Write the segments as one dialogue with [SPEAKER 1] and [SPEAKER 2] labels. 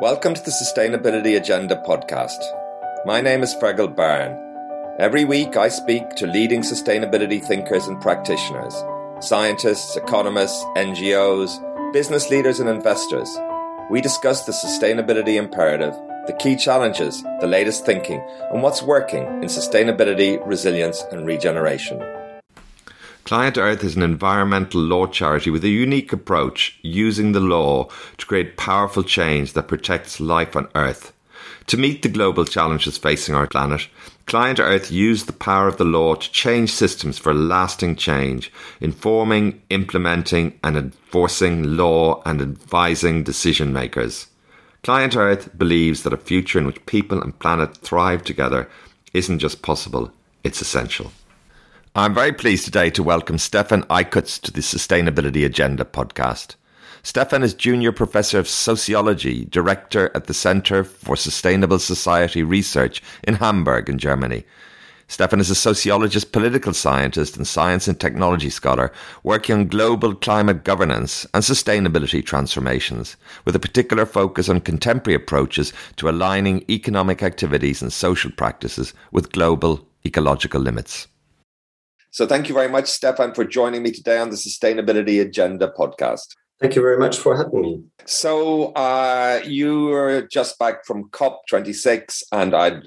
[SPEAKER 1] Welcome to the Sustainability Agenda podcast. My name is Fergal Byrne. Every week I speak to leading sustainability thinkers and practitioners, scientists, economists, NGOs, business leaders, and investors. We discuss the sustainability imperative, the key challenges, the latest thinking, and what's working in sustainability, resilience, and regeneration. Client Earth is an environmental law charity with a unique approach, using the law to create powerful change that protects life on Earth. To meet the global challenges facing our planet, Client Earth used the power of the law to change systems for lasting change, informing, implementing, and enforcing law and advising decision makers. Client Earth believes that a future in which people and planet thrive together isn't just possible, it's essential. I'm very pleased today to welcome Stefan Aykut to the Sustainability Agenda podcast. Stefan is Junior Professor of Sociology, Director at the Center for Sustainable Society Research in Hamburg, in Germany. Stefan is a sociologist, political scientist, and science and technology scholar working on global climate governance and sustainability transformations, with a particular focus on contemporary approaches to aligning economic activities and social practices with global ecological limits. So thank you very much, Stefan, for joining me today on the Sustainability Agenda podcast.
[SPEAKER 2] Thank you very much for having me.
[SPEAKER 1] So uh, you are just back from COP26, and I'd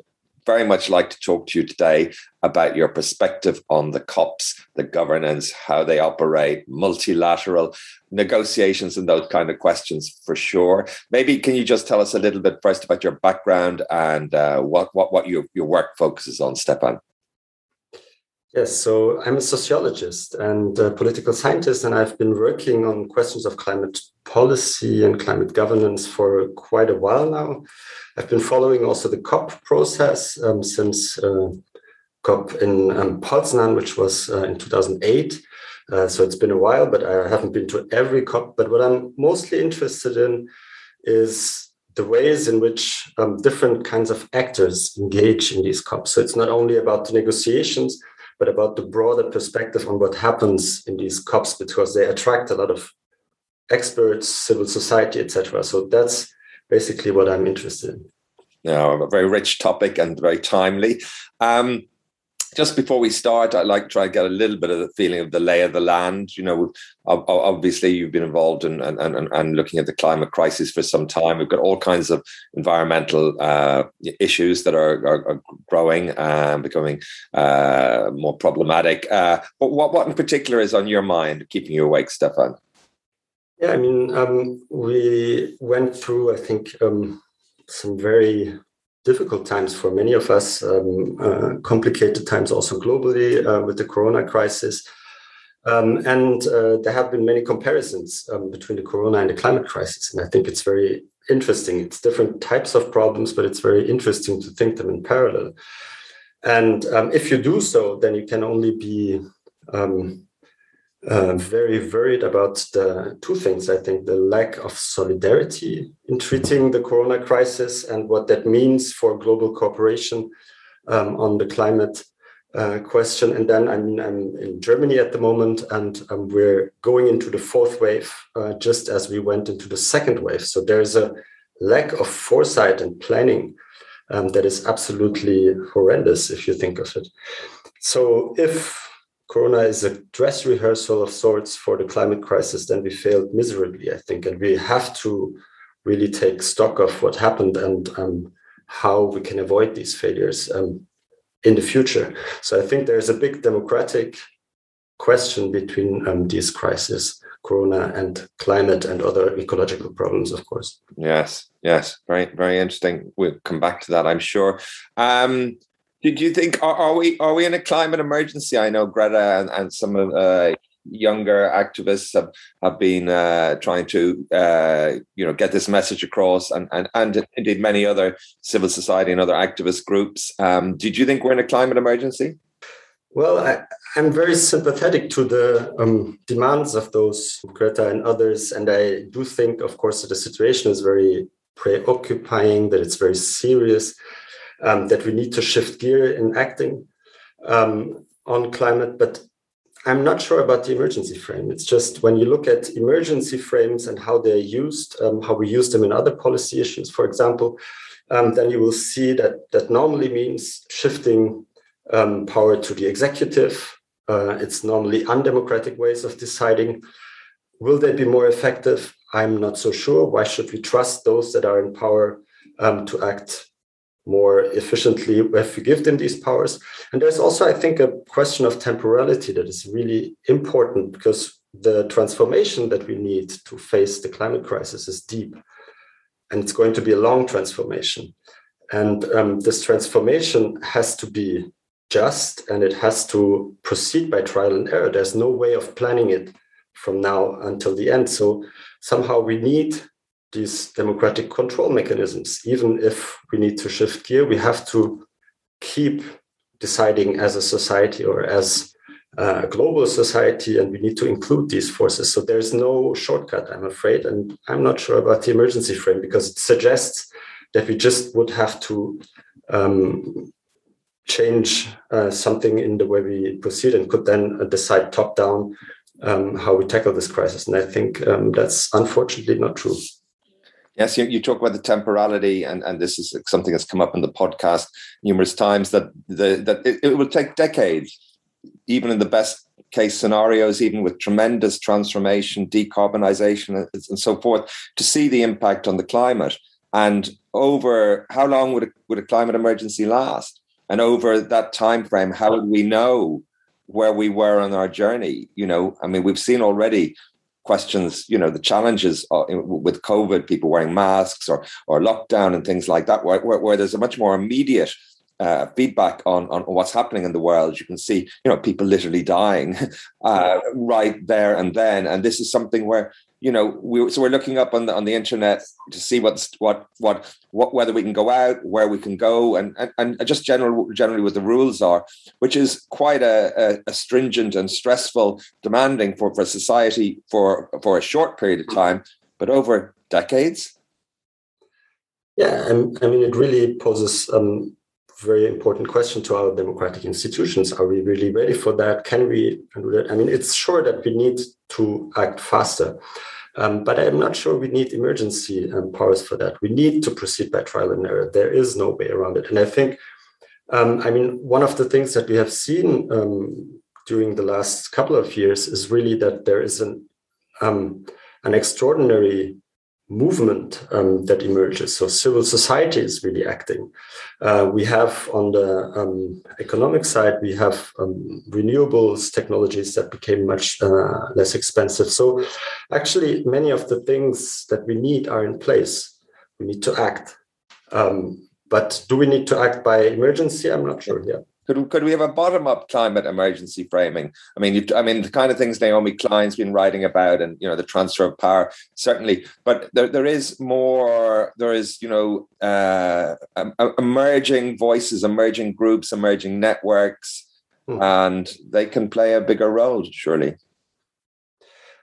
[SPEAKER 1] very much like to talk to you today about your perspective on the COPs, the governance, how they operate, multilateral negotiations, and those kind of questions for sure. Maybe can you just tell us a little bit first about your background and uh, what what what your your work focuses on, Stefan?
[SPEAKER 2] Yes, so I'm a sociologist and a political scientist, and I've been working on questions of climate policy and climate governance for quite a while now. I've been following also the COP process um, since uh, COP in um, Poznan, which was uh, in 2008. Uh, so it's been a while, but I haven't been to every COP. But what I'm mostly interested in is the ways in which um, different kinds of actors engage in these COPs. So it's not only about the negotiations, but about the broader perspective on what happens in these COPs because they attract a lot of experts, civil society, etc. So that's basically what I'm interested in.
[SPEAKER 1] Now, a very rich topic and very timely. Um, just before we start, I'd like to try and get a little bit of the feeling of the lay of the land. You know, obviously you've been involved in and, and, and looking at the climate crisis for some time. We've got all kinds of environmental uh, issues that are, are, are growing and becoming uh, more problematic. Uh, but what, what in particular is on your mind, keeping you awake, Stefan?
[SPEAKER 2] Yeah, I mean, um, we went through, I think, um, some very difficult times for many of us, um, uh, complicated times also globally uh, with the corona crisis. Um, and uh, there have been many comparisons um, between the corona and the climate crisis. And I think it's very interesting. It's different types of problems, but it's very interesting to think them in parallel. And um, if you do so, then you can only be um, uh, very worried about the two things. I think the lack of solidarity in treating the corona crisis and what that means for global cooperation um, on the climate uh, question. And then, I mean, I'm in Germany at the moment, and um, we're going into the fourth wave uh, just as we went into the second wave. So there's a lack of foresight and planning um, that is absolutely horrendous if you think of it. So if Corona is a dress rehearsal of sorts for the climate crisis, then we failed miserably, I think. And we have to really take stock of what happened and um, how we can avoid these failures um, in the future. So I think there's a big democratic question between um, these crises, Corona and climate and other ecological problems, of course.
[SPEAKER 1] Yes, yes, very, very interesting. We'll come back to that, I'm sure. Um, did you think are, are, we are we in a climate emergency? I know Greta and, and some of uh, younger activists have have been uh, trying to uh, you know get this message across, and and and indeed many other civil society and other activist groups. Um, did you think we're in a climate emergency?
[SPEAKER 2] Well, I, am very sympathetic to the um, demands of those Greta and others, and I do think, of course, that the situation is very preoccupying, that it's very serious um, that we need to shift gear in acting um, on climate. But I'm not sure about the emergency frame. It's just when you look at emergency frames and how they're used, um, how we use them in other policy issues, for example, um, then you will see that that normally means shifting um, power to the executive. Uh, it's normally undemocratic ways of deciding. Will they be more effective? I'm not so sure. Why should we trust those that are in power um, to act more efficiently if we give them these powers. And there's also, I think, a question of temporality that is really important because the transformation that we need to face the climate crisis is deep. And it's going to be a long transformation. And um, this transformation has to be just and it has to proceed by trial and error. There's no way of planning it from now until the end. So somehow we need these democratic control mechanisms. Even if we need to shift gear, we have to keep deciding as a society or as a global society, and we need to include these forces. So there's no shortcut, I'm afraid. And I'm not sure about the emergency frame because it suggests that we just would have to um, change uh, something in the way we proceed and could then decide top down um, how we tackle this crisis. And I think um, that's unfortunately not true.
[SPEAKER 1] Yes, you, you talk about the temporality, and, and this is something that's come up in the podcast numerous times that the that it, it will take decades, even in the best case scenarios, even with tremendous transformation, decarbonization, and, so forth, to see the impact on the climate. And over how long would a, would a climate emergency last? And over that time frame, how would we know where we were on our journey? You know, I mean, we've seen already questions, you know, the challenges with COVID, people wearing masks or or lockdown and things like that, where, where, where there's a much more immediate uh, feedback on, on what's happening in the world. You can see, you know, people literally dying uh, right there and then. And this is something where you know, we so we're looking up on the on the internet to see what's what what what whether we can go out, where we can go, and and, and just general generally what the rules are, which is quite a, a, a stringent and stressful, demanding for for society for for a short period of time, but over decades.
[SPEAKER 2] Yeah, I mean, it really poses um, very important question to our democratic institutions. Are we really ready for that? Can we do that? I mean, it's sure that we need to act faster. Um, but I'm not sure we need emergency um, powers for that. We need to proceed by trial and error. There is no way around it. And I think, um, I mean, one of the things that we have seen um, during the last couple of years is really that there is an um, an extraordinary movement um, that emerges. So civil society is really acting. Uh, we have on the um, economic side, we have um, renewables technologies that became much uh, less expensive. So actually, many of the things that we need are in place. We need to act. Um, but do we need to act by emergency? I'm not sure yet.
[SPEAKER 1] Could, could we have a bottom up climate emergency framing? I mean, you, I mean the kind of things Naomi Klein's been writing about, and you know the transfer of power certainly. But there, there is more. There is you know uh, emerging voices, emerging groups, emerging networks, hmm. and they can play a bigger role, surely.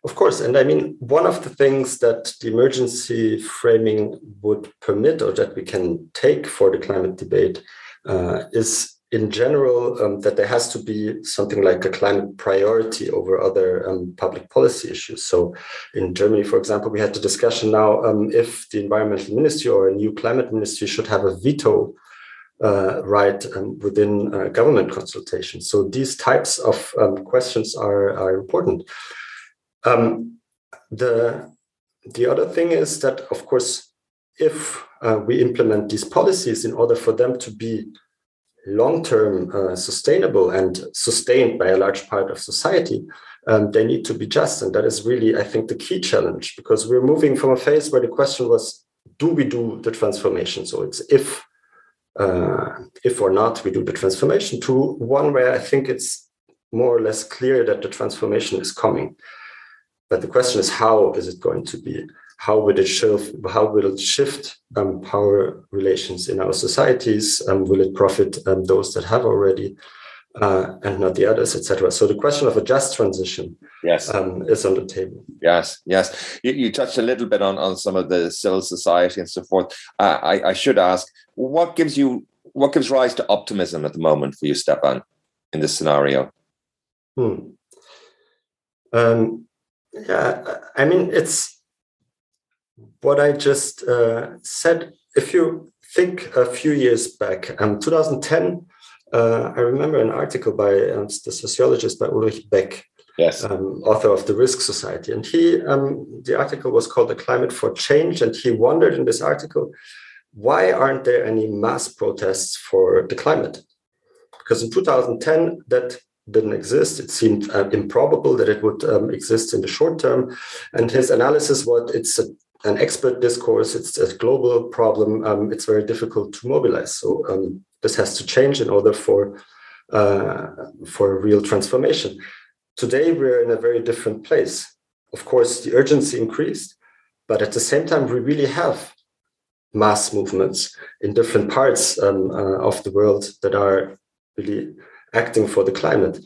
[SPEAKER 2] Of course, and I mean one of the things that the emergency framing would permit, or that we can take for the climate debate, uh, is in general um, that there has to be something like a climate priority over other um, public policy issues. So, in Germany, for example, we had the discussion now um, if the environmental ministry or a new climate ministry should have a veto uh, right um, within uh, government consultation. So, these types of um, questions are, are important. Um, the the other thing is that, of course, if uh, we implement these policies in order for them to be long-term uh, sustainable and sustained by a large part of society, um, they need to be just. And that is really, I think, the key challenge because we're moving from a phase where the question was, do we do the transformation? So it's if, uh, if or not we do the transformation to one where I think it's more or less clear that the transformation is coming. But the question is, how is it going to be? How will it shift how will it shift um, power relations in our societies um, will it profit um, those that have already uh, and not the others etc so the question of a just transition
[SPEAKER 1] yes.
[SPEAKER 2] um, is on the table.
[SPEAKER 1] Yes yes. You, you, touched a little bit on, on some of the civil society and so forth. Uh, I, I should ask what gives you what gives rise to optimism at the moment for you stefan in this scenario?
[SPEAKER 2] Hmm. Um, yeah, I mean, it's what I just uh, said. If you think a few years back, um, 2010, uh, I remember an article by um, the sociologist by Ulrich Beck,
[SPEAKER 1] yes,
[SPEAKER 2] um, author of the Risk Society, and he um, the article was called "The Climate for Change," and he wondered in this article why aren't there any mass protests for the climate? Because in 2010 that didn't exist. It seemed uh, improbable that it would um, exist in the short term, and his analysis was it's a an expert discourse. It's a global problem. Um, it's very difficult to mobilize. So um, this has to change in order for uh, for a real transformation. Today we're in a very different place. Of course, the urgency increased, but at the same time, we really have mass movements in different parts um, uh, of the world that are really acting for the climate.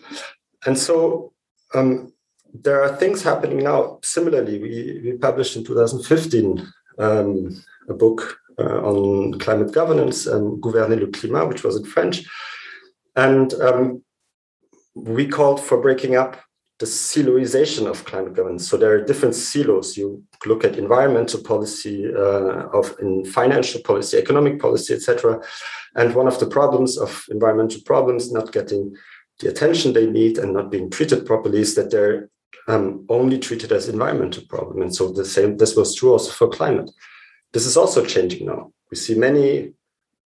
[SPEAKER 2] And so um, there are things happening now. Similarly, we, we published in 2015 um, a book uh, on climate governance, um, Gouverner le climat, which was in French. And um, we called for breaking up the siloization of climate governance. So there are different silos. You look at environmental policy, uh, of in financial policy, economic policy, etc. And one of the problems of environmental problems not getting the attention they need and not being treated properly is that they're um, only treated as environmental problem. And so the same, this was true also for climate. This is also changing now. We see many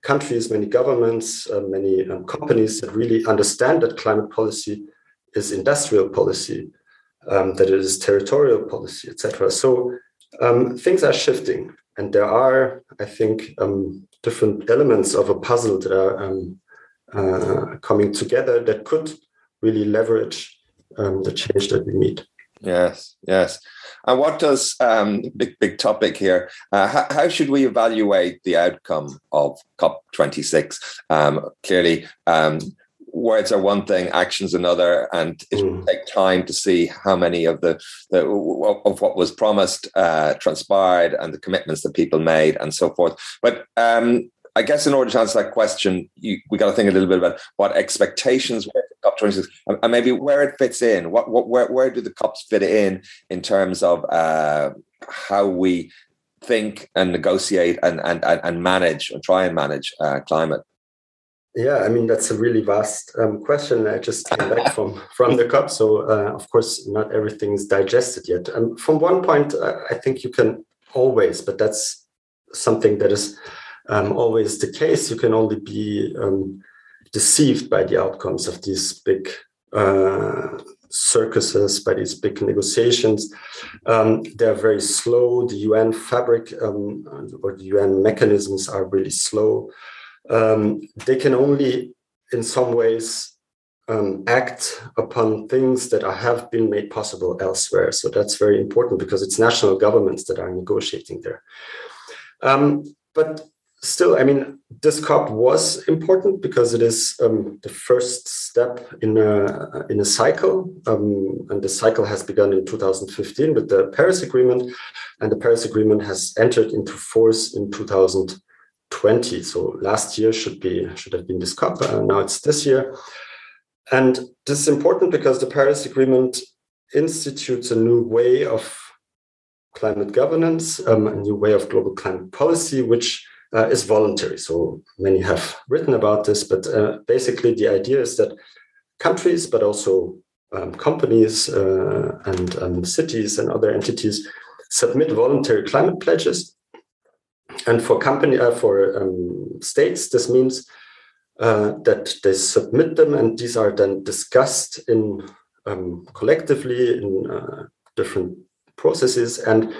[SPEAKER 2] countries, many governments, uh, many um, companies that really understand that climate policy is industrial policy, um, that it is territorial policy, etc. So um, things are shifting, and there are, I think, um, different elements of a puzzle that are um, uh, coming together that could really leverage um, the change that we need.
[SPEAKER 1] Yes, yes. And what does um, big big topic here? Uh, how, how, should we evaluate the outcome of COP twenty six? Um, clearly, um, words are one thing, actions another, and it mm. will take time to see how many of the, the of what was promised uh, transpired and the commitments that people made and so forth. But um, I guess in order to answer that question, you, we got to think a little bit about what expectations were for COP26 and maybe where it fits in. What, what where where do the COPs fit in in terms of uh, how we think and negotiate and and and manage and try and manage uh, climate?
[SPEAKER 2] Yeah, I mean that's a really vast um, question. I just came back from from the COP, so uh, of course not everything is digested yet. Um, from one point, uh, I think you can always, but that's something that is um, always the case. You can only be um, deceived by the outcomes of these big uh, circuses, by these big negotiations. Um, they're very slow. The UN fabric um, or the UN mechanisms are really slow um, they can only, in some ways, um, act upon things that have been made possible elsewhere. So that's very important because it's national governments that are negotiating there. Um, but still, I mean, this COP was important because it is um, the first step in a, in a cycle. Um, and the cycle has begun in 2015 with the Paris Agreement. And the Paris Agreement has entered into force in 2020. So last year should be should have been this COP. Uh, now it's this year, and this is important because the Paris Agreement institutes a new way of climate governance, um, a new way of global climate policy, which uh, is voluntary. So many have written about this, but uh, basically the idea is that countries, but also um, companies uh, and um, cities and other entities submit voluntary climate pledges and for company uh, for um, states, this means uh, that they submit them, and these are then discussed in um, collectively in uh, different processes. And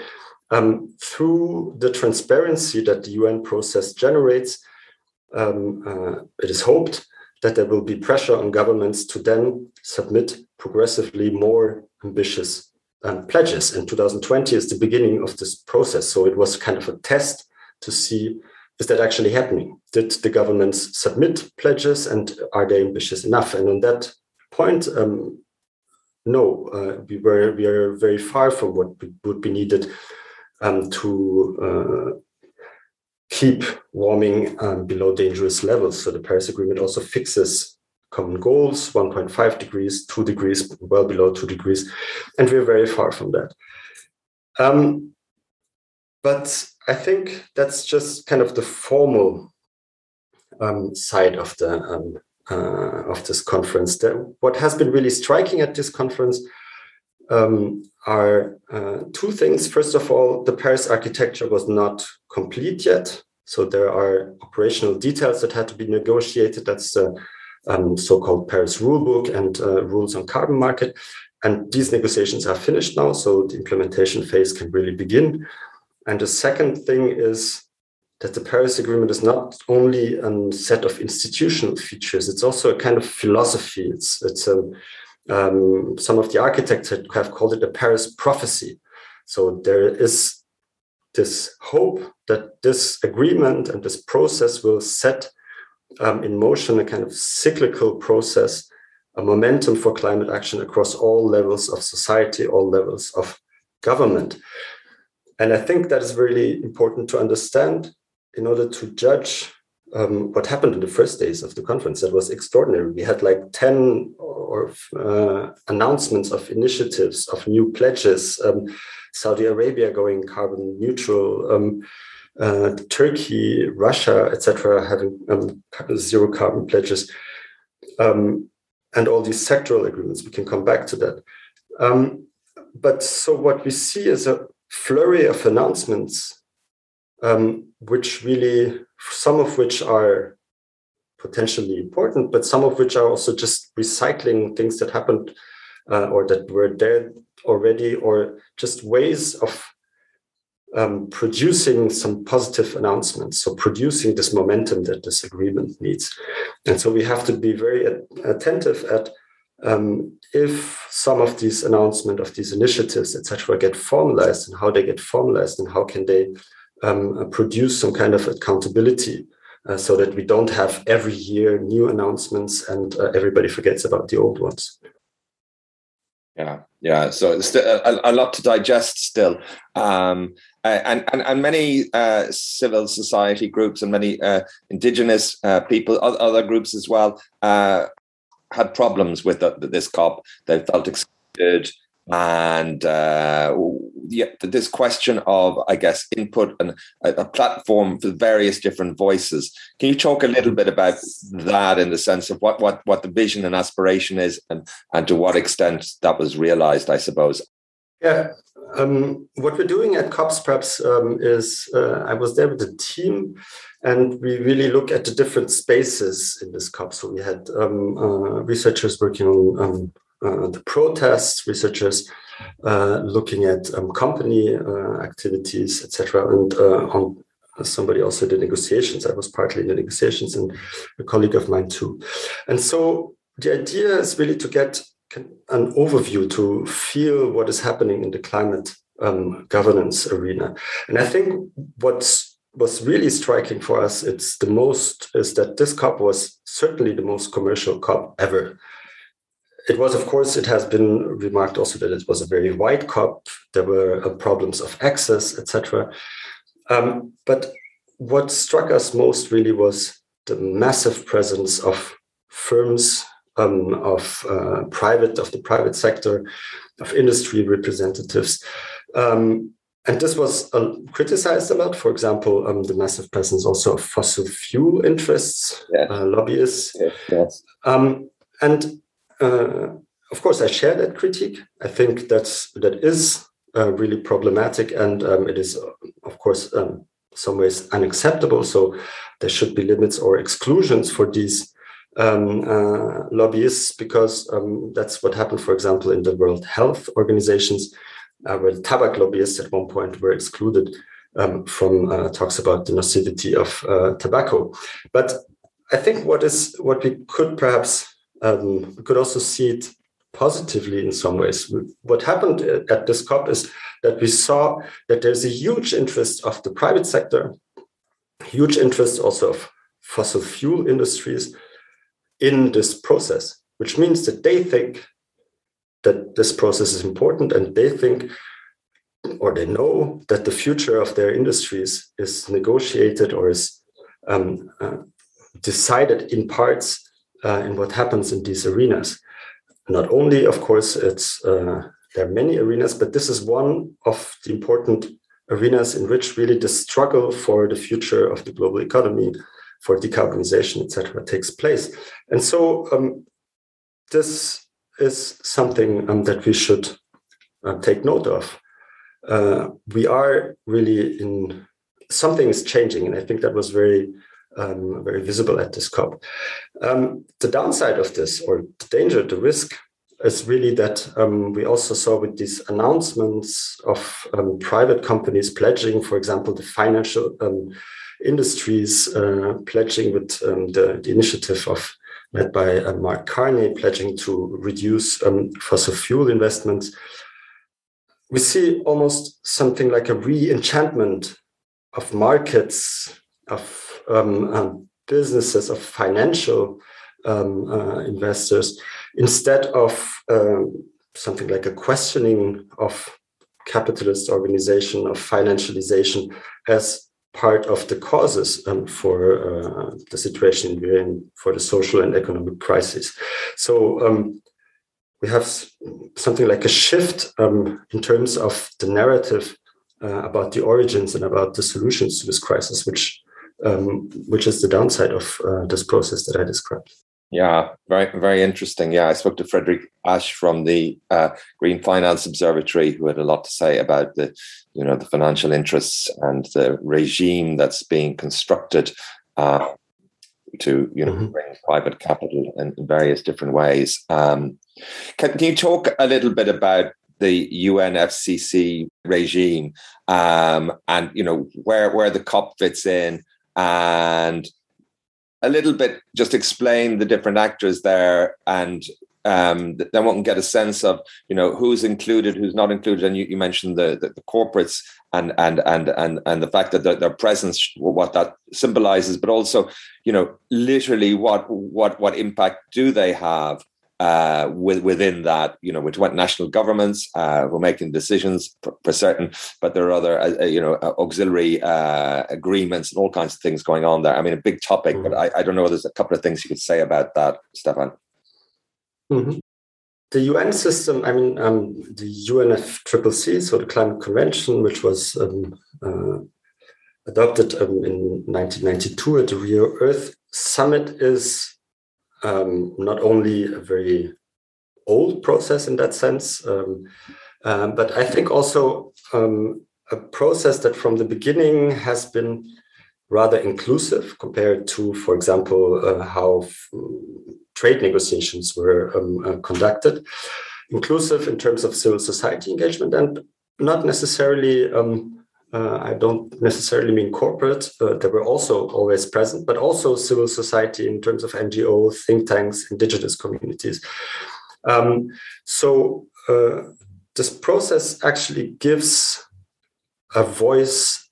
[SPEAKER 2] um, through the transparency that the UN process generates, um, uh, it is hoped that there will be pressure on governments to then submit progressively more ambitious um, pledges. And 2020 is the beginning of this process. So it was kind of a test to see is that actually happening? Did the governments submit pledges and are they ambitious enough? And on that point, um, no, uh, we were we are very far from what would be needed um, to uh, keep warming um, below dangerous levels. So the Paris Agreement also fixes common goals 1.5 degrees, 2 degrees, well below 2 degrees. And we're very far from that. Um, but I think that's just kind of the formal um, side of the um, uh, of this conference. That what has been really striking at this conference um, are uh, two things. First of all, the Paris architecture was not complete yet. So there are operational details that had to be negotiated. That's the um, so-called Paris Rulebook and uh, rules on carbon market. And these negotiations are finished now, so the implementation phase can really begin. And the second thing is that the Paris Agreement is not only a set of institutional features; it's also a kind of philosophy. It's it's um, um, some of the architects have called it a Paris prophecy. So there is this hope that this agreement and this process will set um, in motion a kind of cyclical process, a momentum for climate action across all levels of society, all levels of government. And I think that is really important to understand in order to judge um, what happened in the first days of the conference. That was extraordinary. We had like 10 or uh, announcements of initiatives, of new pledges. Um, Saudi Arabia going carbon neutral, um, uh, Turkey, Russia, etc., having um, zero carbon pledges, um, and all these sectoral agreements. We can come back to that. Um, but so what we see is a flurry of announcements, which really some of which are potentially important, but some of which are also just recycling things that happened uh, or that were there already, or just ways of um, producing some positive announcements. So, producing this momentum that this agreement needs. And so, we have to be very attentive at um, if some of these announcements of these initiatives, etc., get formalized and how they get formalized and how can they um, produce some kind of accountability uh, so that we don't have every year new announcements and uh, everybody forgets about the old ones.
[SPEAKER 1] Yeah, yeah. So it's a, a, lot to digest still. Um, and, and, and many uh, civil society groups and many uh, indigenous uh, people, other groups as well, uh, had problems with the, this COP. They felt excluded and uh, yeah, this question of, I guess, input and a, a, platform for various different voices. Can you talk a little bit about that in the sense of what what what the vision and aspiration is, and and to what extent that was realized? I suppose.
[SPEAKER 2] Yeah, um, what we're doing at COPS perhaps um, is uh, I was there with the team, and we really look at the different spaces in this COP. So we had um, uh, researchers working on um, the protests, researchers uh, looking at um, company uh, activities, etc., and on somebody also the negotiations. I was partly in the negotiations, and a colleague of mine too. And so the idea is really to get an overview to feel what is happening in the climate um, governance arena. And I think what's was really striking for us, it's the most is that this COP was certainly the most commercial COP ever it was, of course, it has been remarked also that it was a very wide COP. There were uh, problems of access, etc. Um, but what struck us most really was the massive presence of firms, um, of uh, private, of the private sector, of industry representatives. Um, and this was uh, criticized a lot. For example, um, the massive presence also of fossil fuel interests, yes. uh, lobbyists. Yes, yes. Um, and uh, of course, I share that critique. I think that's that is uh, really problematic, and um, it is, of course, um, some ways unacceptable. So there should be limits or exclusions for these um, uh, lobbyists, because um, that's what happened, for example, in the World Health Organizations, uh, where tobacco lobbyists at one point were excluded um, from uh, talks about the nocivity of uh, tobacco. But I think what is what we could perhaps um, we could also see it positively in some ways. What happened at this COP is that we saw that there's a huge interest of the private sector, huge interest also of fossil fuel industries in this process, which means that they think that this process is important and they think or they know that the future of their industries is negotiated or is um, uh, decided in parts uh, in what happens in these arenas. Not only, of course, it's uh, there are many arenas, but this is one of the important arenas in which really the struggle for the future of the global economy, for decarbonization, etc., takes place. And so um, this is something um, that we should uh, take note of. Uh, we are really in something is changing, and I think that was very um, very visible at this COP. Um, the downside of this, or the danger, the risk, is really that um, we also saw with these announcements of um, private companies pledging, for example, the financial um, industries uh, pledging with um, the, the, initiative of led by uh, Mark Carney pledging to reduce fossil fuel investments. We see almost something like a re-enchantment of markets, of um, um, businesses, of financial um, uh, investors, instead of um, something like a questioning of capitalist organization, of financialization as part of the causes um, for uh, the situation we're in, for the social and economic crisis. So um, we have something like a shift um, in terms of the narrative uh, about the origins and about the solutions to this crisis, which um, which is the downside of uh, this process that I described.
[SPEAKER 1] Yeah, very very interesting. Yeah, I spoke to Frédéric Hache from the uh, Green Finance Observatory, who had a lot to say about the, you know, the financial interests and the regime that's being constructed uh, to, you know, mm-hmm. bring private capital in, in various different ways. Um, can, can you talk a little bit about the UNFCCC regime um, and you know where where the COP fits in and a little bit just explain the different actors there and um, then one can get a sense of you know who's included, who's not included, and you, you mentioned the, the, the corporates and and and and and the fact that their, their presence, what that symbolizes, but also you know literally what what what impact do they have uh, with, within that, you know, which went national governments uh, were making decisions for, for, certain, but there are other, uh, uh you know, uh, auxiliary uh, agreements and all kinds of things going on there. I mean, a big topic, mm-hmm. but I, I, don't know. There's a couple of things you could say about that, Stefan.
[SPEAKER 2] Mm-hmm. The UN system, I mean, um, the UNFCCC, so the Climate Convention, which was um, adopted um, in 1992 at the Rio Earth Summit, is um, not only a very old process in that sense, um, um, but I think also um, a process that from the beginning has been rather inclusive compared to, for example, uh, how trade negotiations were um, uh, conducted. Inclusive in terms of civil society engagement and not necessarily um, uh, I don't necessarily mean corporate, uh, they were also always present, but also civil society in terms of NGO, think tanks, indigenous communities. Um, so uh, this process actually gives a voice,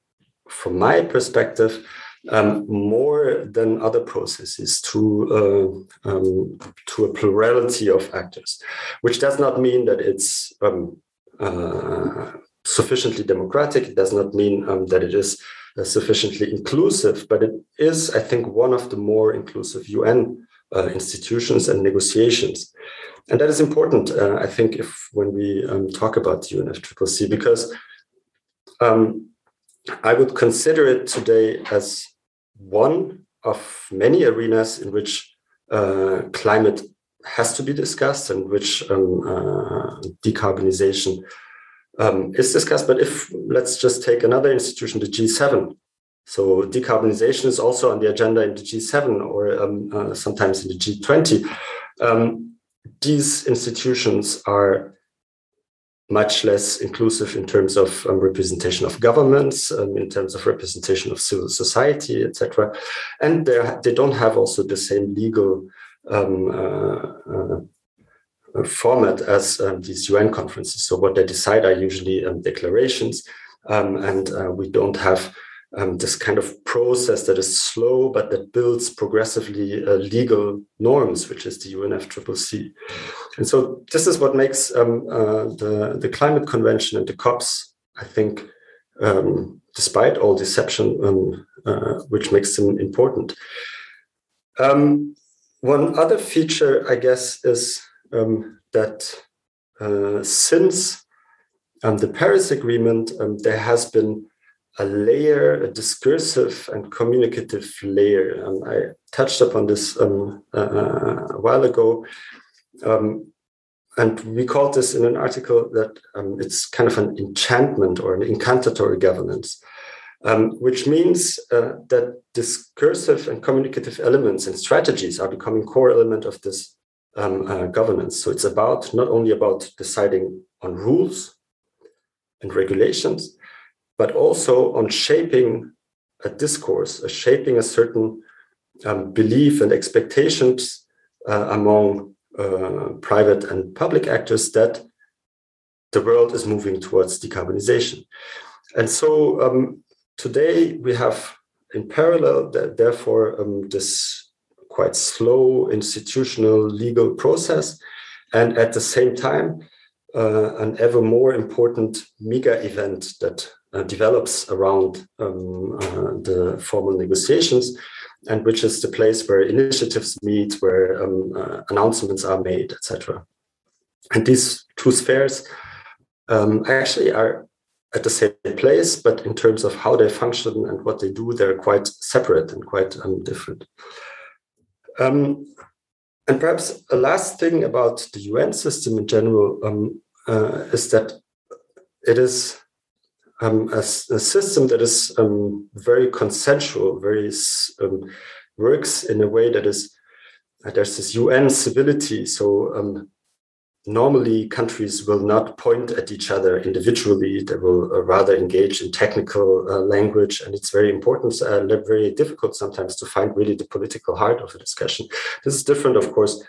[SPEAKER 2] from my perspective, um, more than other processes to uh, um, to a plurality of actors, which does not mean that it's um, uh, sufficiently democratic. It does not mean um, that it is uh, sufficiently inclusive, but it is, I think, one of the more inclusive UN uh, institutions and negotiations. And that is important, uh, I think, if when we um, talk about UNFCCC, because um, I would consider it today as one of many arenas in which uh, climate has to be discussed and which um, uh, decarbonization um, is discussed. But if let's just take another institution, the G7. So decarbonization is also on the agenda in the G7 or um, uh, sometimes in the G20. Um, these institutions are much less inclusive in terms of um, representation of governments, um, in terms of representation of civil society, etc. And they don't have also the same legal um, uh, uh, format as um, these UN conferences. So what they decide are usually um, declarations, um, and uh, we don't have um, this kind of process that is slow but that builds progressively uh, legal norms, which is the UNFCCC. And so this is what makes um, uh, the the climate convention and the COPs, I think. Um, despite all deception, uh, which makes them important. One other feature, I guess, is um, that uh, since um, the Paris Agreement, um, there has been a layer, a discursive and communicative layer. And I touched upon this um, uh, a while ago. Um, and we called this in an article that um, it's kind of an enchantment or an incantatory governance, um, which means uh, that discursive and communicative elements and strategies are becoming core element of this um, uh, governance. So it's about not only about deciding on rules and regulations, but also on shaping a discourse, uh, shaping a certain um, belief and expectations uh, among uh, private and public actors that the world is moving towards decarbonization. And so um, today we have in parallel, therefore, um, this quite slow institutional legal process, and at the same time, uh, an ever more important mega event that uh, develops around um, uh, the formal negotiations, and which is the place where initiatives meet, where um, uh, announcements are made, etc. And these two spheres um, actually are at the same place, but in terms of how they function and what they do, they're quite separate and quite um, different. Um, and perhaps a last thing about the UN system in general um, uh, is that it is um, a, a, system that is um, very consensual, very um, works in a way that is uh, there's this UN civility. So um, normally countries will not point at each other individually. They will uh, rather engage in technical uh, language, and it's very important, uh, very difficult sometimes to find really the political heart of a discussion. This is different, of course,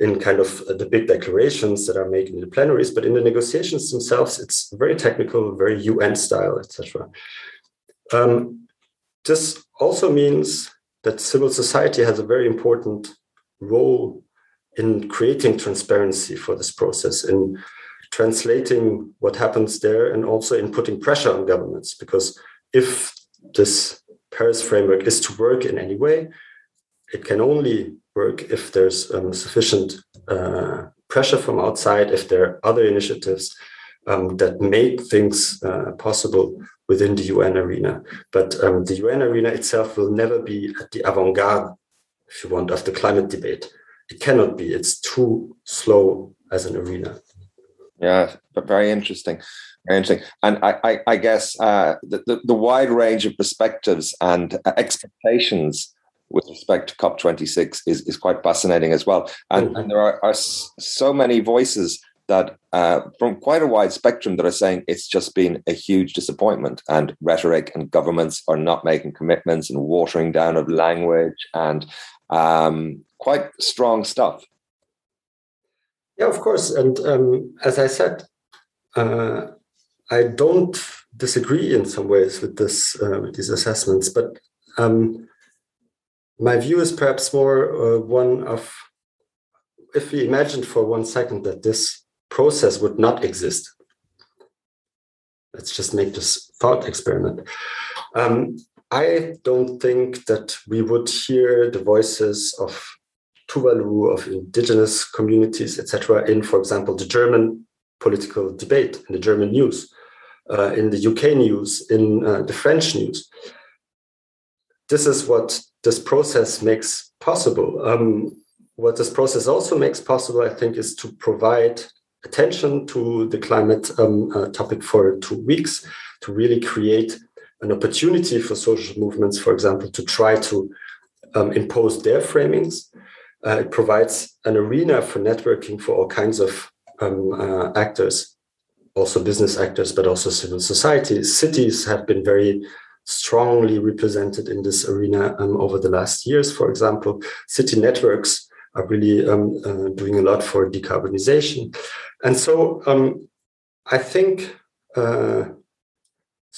[SPEAKER 2] in kind of the big declarations that are made in the plenaries, but in the negotiations themselves, it's very technical, very UN style, etc. Um, this also means that civil society has a very important role in creating transparency for this process, in translating what happens there, and also in putting pressure on governments. Because if this Paris framework is to work in any way, it can only work if there's um, sufficient uh, pressure from outside, if there are other initiatives um, that make things uh, possible within the UN arena. But um, the UN arena itself will never be at the avant garde, if you want, of the climate debate. It cannot be. It's too slow as an arena.
[SPEAKER 1] Yeah, but very interesting. Very interesting. And I, I, I guess uh, the, the, the, wide range of perspectives and uh, expectations with respect to COP26 is, is quite fascinating as well. And, mm-hmm. and there are, are, so many voices that uh, from quite a wide spectrum that are saying it's just been a huge disappointment and rhetoric and governments are not making commitments and watering down of language and um, quite strong stuff.
[SPEAKER 2] Yeah, of course. And um, as I said, uh, I don't disagree in some ways with this uh, with these assessments, but um, my view is perhaps more uh, one of if we imagined for one second that this process would not exist. Let's just make this thought experiment. Um, I don't think that we would hear the voices of Tuvalu, of indigenous communities, etc., in, for example, the German political debate, in the German news, uh, in the UK news, in uh, the French news. This is what this process makes possible. Um, what this process also makes possible, I think, is to provide attention to the climate um, uh, topic for two weeks, to really create an opportunity for social movements, for example, to try to um, impose their framings. Uh, it provides an arena for networking for all kinds of um, uh, actors, also business actors, but also civil society. Cities have been very strongly represented in this arena um, over the last years. For example, city networks are really um, uh, doing a lot for decarbonization. And so um, I think uh,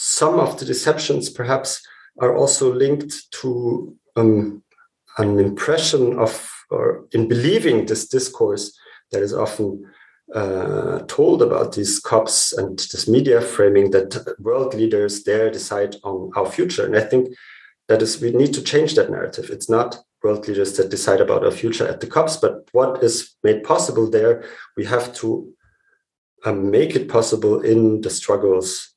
[SPEAKER 2] some of the deceptions perhaps are also linked to um, an impression of, or in believing this discourse that is often uh, told about these COPs and this media framing that world leaders there decide on our future. And I think that is we need to change that narrative. It's not world leaders that decide about our future at the COPs, but what is made possible there, we have to um, make it possible in the struggles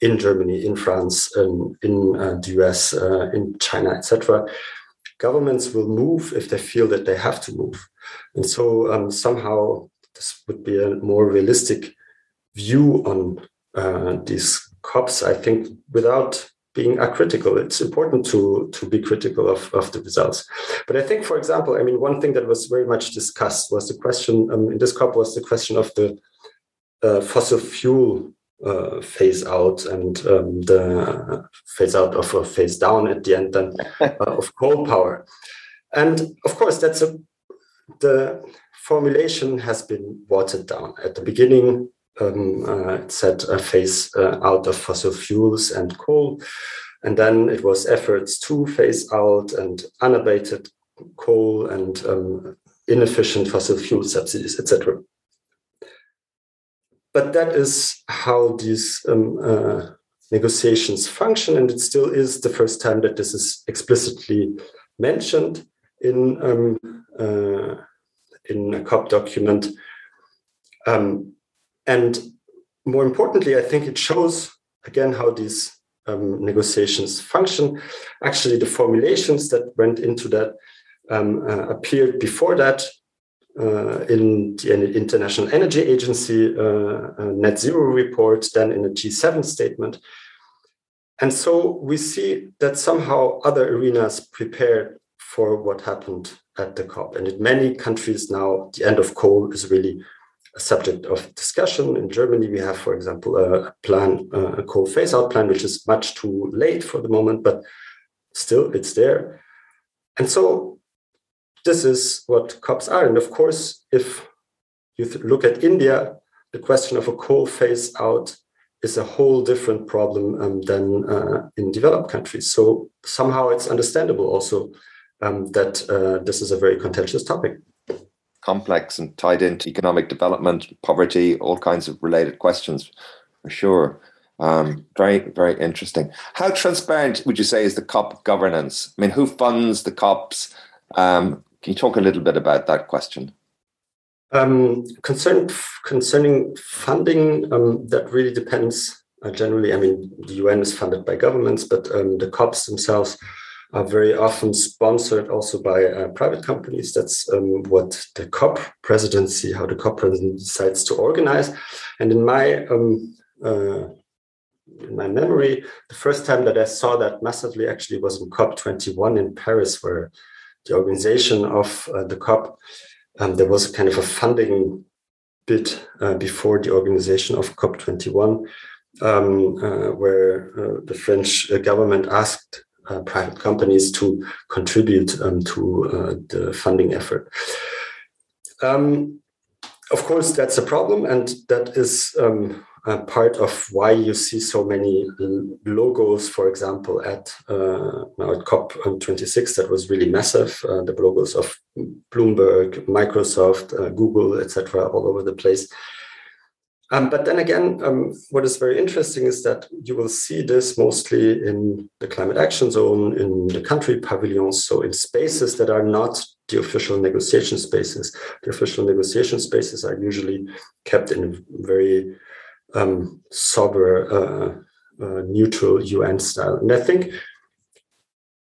[SPEAKER 2] in Germany, in France, um, in uh, the US, uh, in China, etc. Governments will move if they feel that they have to move. And so um, somehow this would be a more realistic view on uh, these COPs, I think, without being acritical. It's important to to be critical of, of the results. But I think, for example, I mean, one thing that was very much discussed was the question um, in this COP was the question of the uh, fossil fuel uh, phase out and um, the phase out of a phase down at the end then uh, of coal power. And of course, that's a the formulation has been watered down. At the beginning, um, uh, it said a phase uh, out of fossil fuels and coal. And then it was efforts to phase out and unabated coal and um, inefficient fossil fuel subsidies, etc. But that is how these um, uh, negotiations function, and it still is the first time that this is explicitly mentioned in um, uh, in a COP document. Um, and more importantly, I think it shows again how these um, negotiations function. Actually, the formulations that went into that um, uh, appeared before that in the International Energy Agency uh, uh net zero report, then in a G7 statement. And so we see that somehow other arenas prepared for what happened at the COP. And in many countries now, the end of coal is really a subject of discussion. In Germany, we have, for example, a plan, a coal phase out plan, which is much too late for the moment, but still it's there. And so this is what COPs are. And of course, if you look at India, the question of a coal phase out is a whole different problem um, than uh, in developed countries. So somehow it's understandable also um, that uh, this is a very contentious topic
[SPEAKER 1] complex and tied into economic development, poverty, all kinds of related questions, for sure. Um, very, very interesting. How transparent would you say is the COP governance? I mean, who funds the COPs? Um, can you talk a little bit about that question?
[SPEAKER 2] Um, concern, concerning funding, um, that really depends. Uh, generally, I mean, the UN is funded by governments, but um, the COPs themselves are very often sponsored also by uh, private companies. That's um, what the COP presidency, how the COP presidency decides to organize. And in my um, uh, in my memory, the first time that I saw that massively actually was in COP21 in Paris, where the organization of uh, the COP, um, there was kind of a funding bit uh, before the organization of COP21, um, uh, where uh, the French government asked uh, private companies to contribute um, to uh, the funding effort. Um, of course, that's a problem, and that is um, part of why you see so many logos, for example, at uh, at COP26. That was really massive. Uh, the logos of Bloomberg, Microsoft, uh, Google, etc., all over the place. Um, but then again, um, what is very interesting is that you will see this mostly in the climate action zone, in the country pavilions, so in spaces that are not the official negotiation spaces. The official negotiation spaces are usually kept in very um, sober, uh, uh, neutral UN style. And I think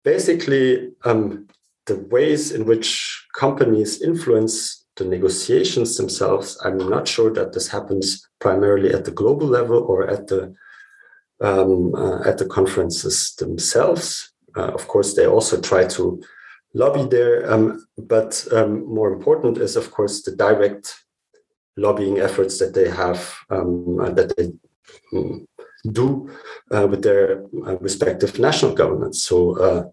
[SPEAKER 2] basically um, the ways in which companies influence the negotiations themselves, I'm not sure that this happens primarily at the global level or at the um, uh, at the conferences themselves. Uh, of course, they also try to lobby there, um, but um, more important is, of course, the direct lobbying efforts that they have um, uh, that they mm, do uh, with their uh, respective national governments. So uh,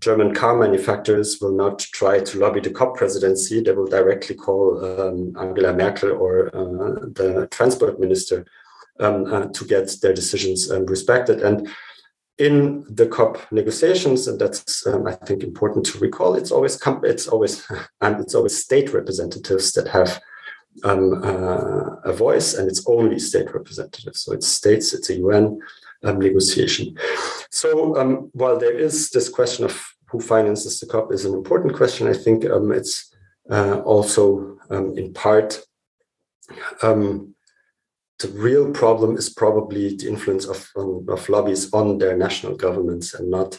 [SPEAKER 2] German car manufacturers will not try to lobby the COP presidency. They will directly call um, Angela Merkel or uh, the transport minister um, uh, to get their decisions um, respected. And in the COP negotiations, and that's um, I think important to recall, it's always it's always and it's always state representatives that have um, uh, a voice, and it's only state representatives. So it's states, it's a UN um, negotiation. So um, while there is this question of who finances the COP is an important question. I think um, it's uh, also um, in part um, the real problem is probably the influence of, of lobbies on their national governments and not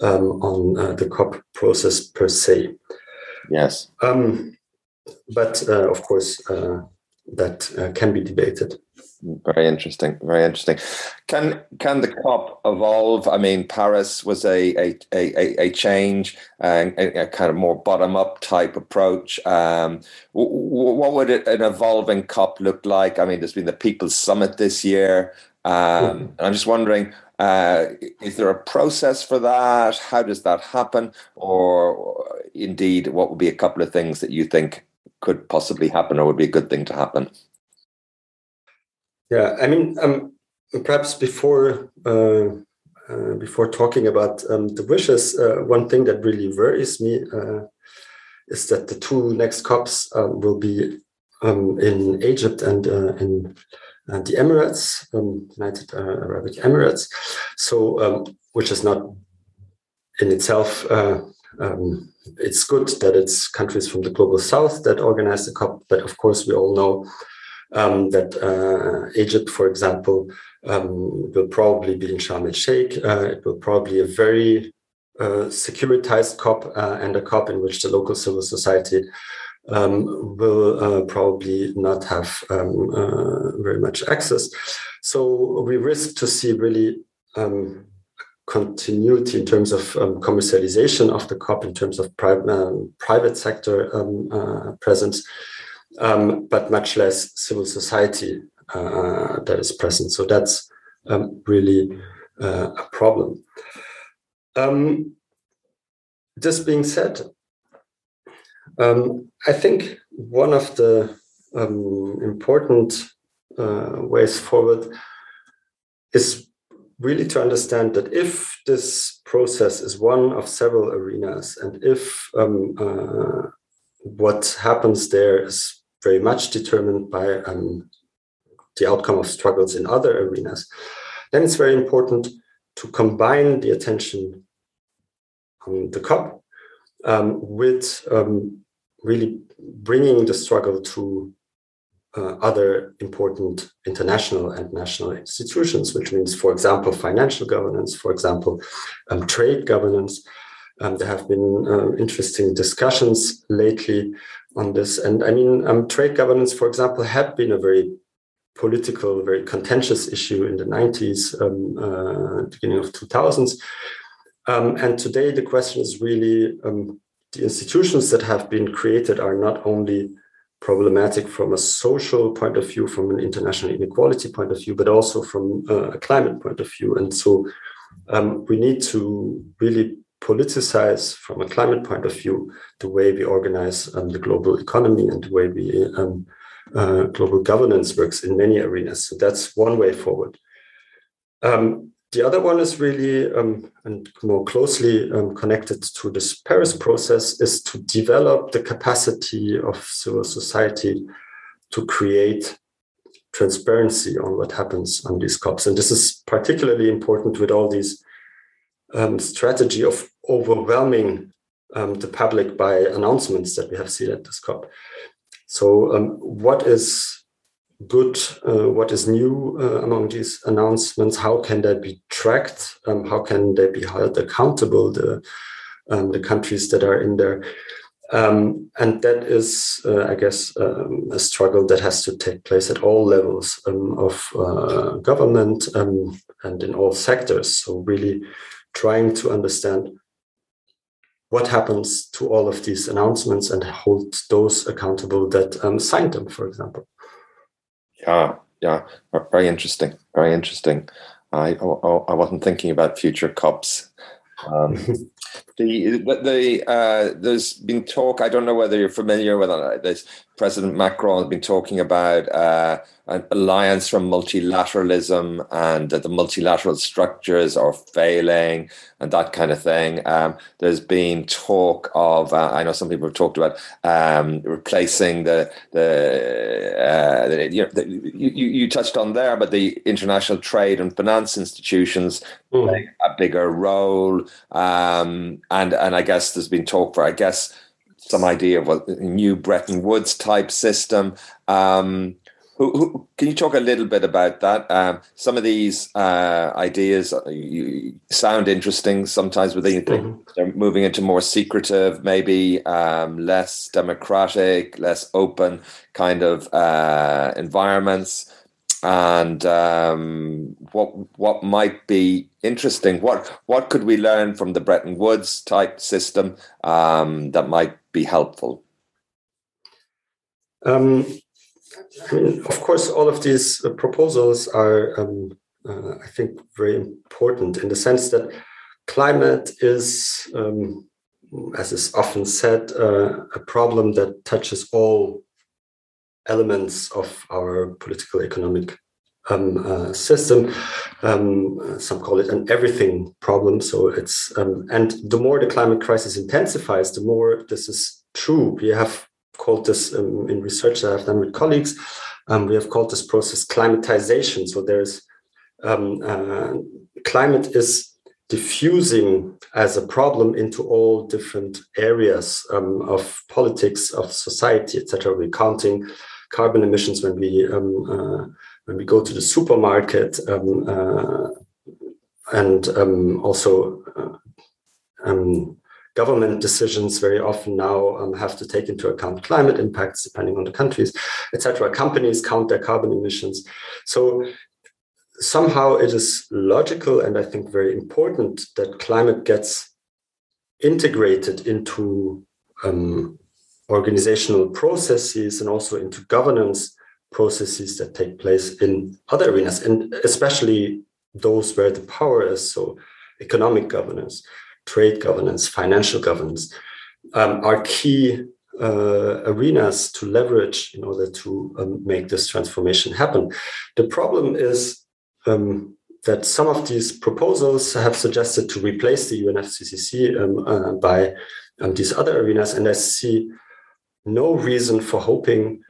[SPEAKER 2] um, on uh, the COP process per se.
[SPEAKER 1] Yes.
[SPEAKER 2] Um, but uh, of course, uh, that uh, can be debated.
[SPEAKER 1] Very interesting. Very interesting. Can can the COP evolve? I mean, Paris was a a a, a change, uh, a, a kind of more bottom up type approach. Um, what would an evolving COP look like? I mean, there's been the People's Summit this year. Um, mm-hmm. and I'm just wondering, uh, is there a process for that? How does that happen? Or indeed, what would be a couple of things that you think could possibly happen or would be a good thing to happen?
[SPEAKER 2] Yeah, I mean, um, perhaps before uh, uh, before talking about um, the wishes, uh, one thing that really worries me uh, is that the two next COPs um, will be um, in Egypt and uh, in uh, the Emirates, um, United Arab Emirates. So, um, which is not in itself. Um, it's good that it's countries from the global south that organize the COP, but of course we all know um, that uh, Egypt, for example, um, will probably be in Sharm el Sheikh. Uh, it will probably a very uh, securitized COP uh, and a COP in which the local civil society um, will uh, probably not have um, uh, very much access. So we risk to see really um, continuity in terms of um, commercialization of the COP, in terms of pri- um, private sector um, uh, presence, um, but much less civil society uh, that is present. So that's um, really uh, a problem. Um, this being said, I think one of the important uh, ways forward is really to understand that if this process is one of several arenas and if um, uh, what happens there is very much determined by um, the outcome of struggles in other arenas, then it's very important to combine the attention on the COP um, with um, really bringing the struggle to uh, other important international and national institutions, which means, for example, financial governance, for example, um, trade governance. Um, there have been uh, interesting discussions lately on this. And I mean, um, trade governance, for example, had been a very political, very contentious issue in the 90s, um, uh, beginning of 2000s. Um, and today, the question is really the institutions that have been created are not only problematic from a social point of view, from an international inequality point of view, but also from uh, a climate point of view. And so um, we need to really politicize from a climate point of view the way we organize um, the global economy and the way we um, uh, global governance works in many arenas. So that's one way forward. Um, the other one is really um, and more closely um, connected to this Paris process is to develop the capacity of civil society to create transparency on what happens on these COPs. And this is particularly important with all these um, strategy of overwhelming um, the public by announcements that we have seen at this COP. So um, what is good, uh, what is new uh, among these announcements, how can they be tracked, um, how can they be held accountable, the, um, the countries that are in there. Um, and that is, uh, I guess, um, a struggle that has to take place at all levels um, of uh, government um, and in all sectors. So, really trying to understand what happens to all of these announcements and hold those accountable that signed them, for example.
[SPEAKER 1] Yeah, yeah, very interesting. Very interesting. I I wasn't thinking about future COPs. Um, the the uh, there's been talk. I don't know whether you're familiar with it. This President Macron has been talking about uh, alliance from multilateralism and that the multilateral structures are failing and that kind of thing. Um, there's been talk of, uh, I know some people have talked about um, replacing the, the, uh, the, you, know, the you, you, touched on there, but the international trade and finance institutions mm. playing a bigger role. Um, and and I guess there's been talk for I guess some idea of a new Bretton Woods type system. Um, who, who, can you talk a little bit about that? Um, some of these uh, ideas uh, you, sound interesting. Sometimes, but mm-hmm. they're moving into more secretive, maybe um, less democratic, less open kind of uh, environments. And um, what what might be interesting? What what could we learn from the Bretton Woods type system um, that might be helpful?
[SPEAKER 2] Um, I mean, of course, all of these uh, proposals are, um, uh, I think, very important in the sense that climate is, um, as is often said, uh, a problem that touches all elements of our political economic um, uh, system. Um, some call it an everything problem. So it's um, and the more the climate crisis intensifies, the more this is true. We have called this um, in research that I've done with colleagues. Um, we have called this process climatization. So there's um, uh, climate is diffusing as a problem into all different areas um, of politics, of society, etc. We're counting carbon emissions when we um, uh, when we go to the supermarket, um, uh, and also uh, government decisions very often now um, have to take into account climate impacts depending on the countries, etc. Companies count their carbon emissions. So somehow it is logical and I think very important that climate gets integrated into um, organizational processes and also into governance processes that take place in other arenas, and especially those where the power is. So, economic governance, trade governance, financial governance um, are key uh, arenas to leverage in order to um, make this transformation happen. The problem is um, that some of these proposals have suggested to replace the UNFCCC um, uh, by um, these other arenas, and I see no reason for hoping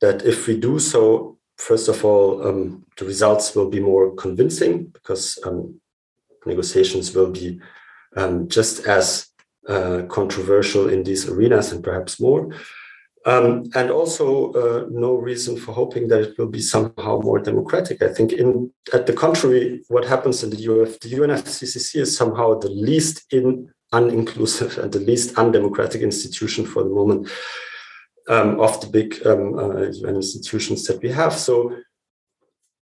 [SPEAKER 2] that if we do so, first of all, um, the results will be more convincing because negotiations will be um, just as uh, controversial in these arenas and perhaps more. Um, and also, uh, no reason for hoping that it will be somehow more democratic. I think, in at the contrary, what happens in the UF, the UNFCCC is somehow the least in uninclusive and the least undemocratic institution for the moment um, of the big um, uh, UN institutions that we have. So,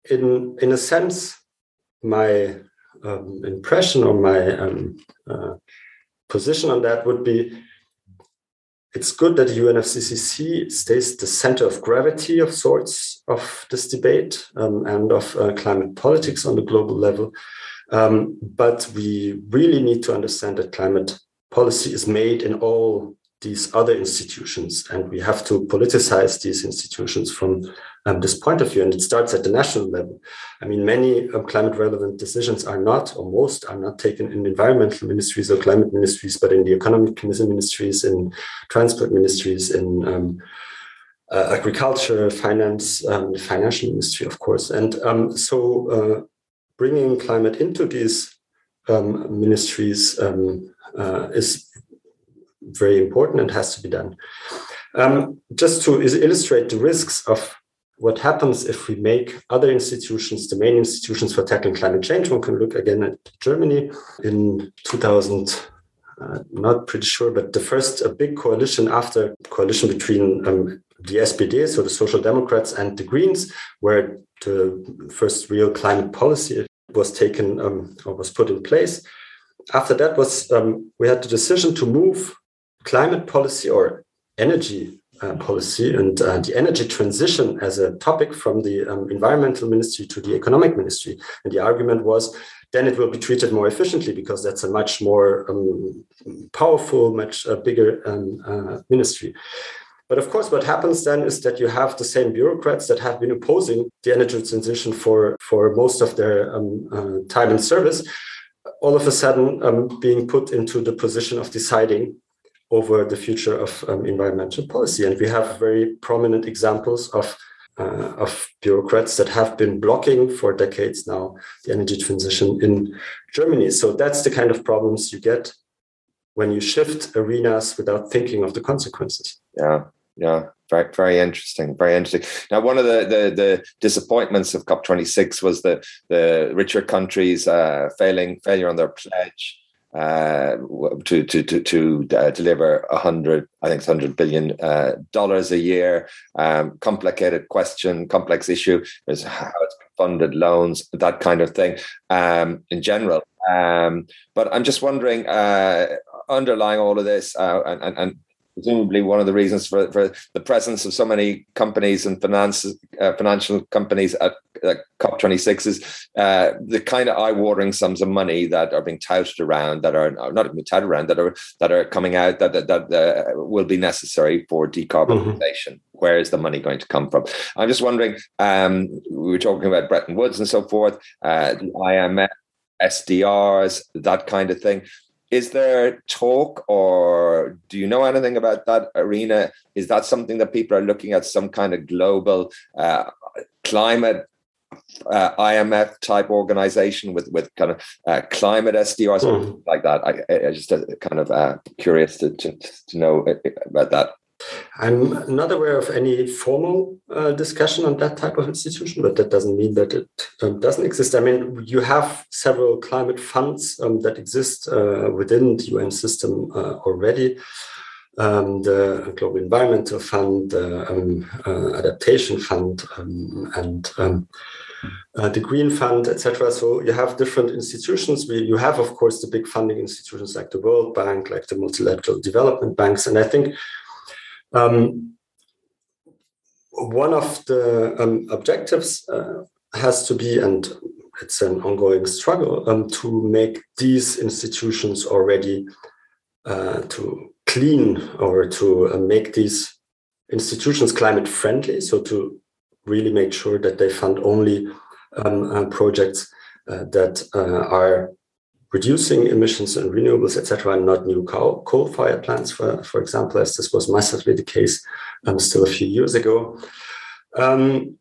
[SPEAKER 2] in in a sense, my um, impression or my um, uh, position on that would be it's good that the UNFCCC stays the center of gravity of sorts of this debate um, and of uh, climate politics on the global level. Um, but we really need to understand that climate policy is made in all these other institutions, and we have to politicize these institutions from um, this point of view. And it starts at the national level. I mean, many um, climate relevant decisions are not, or most are not taken in environmental ministries or climate ministries, but in the economic ministries, in transport ministries, in um, uh, agriculture, finance, um, the financial ministry, of course. And um, so uh, bringing climate into these um, ministries uh, is very important and has to be done. Um, just to illustrate the risks of what happens if we make other institutions the main institutions for tackling climate change, one can look again at Germany in 2000. Uh, not pretty sure, but the first a big coalition after coalition between um, the SPD, so the Social Democrats, and the Greens, where the first real climate policy was taken um, or was put in place. After that was um, we had the decision to move climate policy or energy uh, policy and uh, the energy transition as a topic from the um, environmental ministry to the economic ministry. And the argument was then it will be treated more efficiently because that's a much more um, powerful, much uh, bigger um, uh, ministry. But of course, what happens then is that you have the same bureaucrats that have been opposing the energy transition for, for most of their um, uh, time and service, all of a sudden um, being put into the position of deciding over the future of um, environmental policy. And we have very prominent examples of uh, of bureaucrats that have been blocking for decades now the energy transition in Germany. So that's the kind of problems you get when you shift arenas without thinking of the consequences.
[SPEAKER 1] Yeah, yeah, very, very interesting. Very interesting. Now, one of the the, the disappointments of COP26 was the the richer countries uh, failing failure on their pledge uh, to to to, to uh, deliver a hundred, I think, hundred billion uh, dollars a year. Um, complicated question, complex issue. Is how it's funded, loans, that kind of thing. Um, in general, um, but I'm just wondering, uh, underlying all of this, uh, and, and presumably one of the reasons for, for the presence of so many companies and finance, uh, financial companies at, at COP26 is uh, the kind of eye-watering sums of money that are being touted around, that are not even touted around, that are that are coming out that that, that uh, will be necessary for decarbonization. Mm-hmm. Where is the money going to come from? I'm just wondering. Um, we were talking about Bretton Woods and so forth, uh, the IMF, SDRs, that kind of thing is there talk or do you know anything about that arena is that something that people are looking at some kind of global uh, climate uh, IMF type organization with with kind of uh, climate SDR something mm. like that. I, I just uh, kind of uh, curious to, to, to know uh, about that.
[SPEAKER 2] I'm not aware of any formal uh, discussion on that type of institution, but that doesn't mean that it um, doesn't exist. I mean, you have several climate funds um, that exist uh, within the UN system uh, already. Um, the Global Environmental Fund, the um, uh, Adaptation Fund, um, and um, uh, the Green Fund, etc. So you have different institutions. We, you have, of course, the big funding institutions like the World Bank, like the multilateral development banks, and I think um, one of the um, objectives uh, has to be, and it's an ongoing struggle, um, to make these institutions already uh, to clean or to uh, make these institutions climate friendly. So to really make sure that they fund only um, uh, projects uh, that uh, are reducing emissions and renewables, etc., and not new coal-fired plants, for, for example, as this was massively the case um, still a few years ago. Um,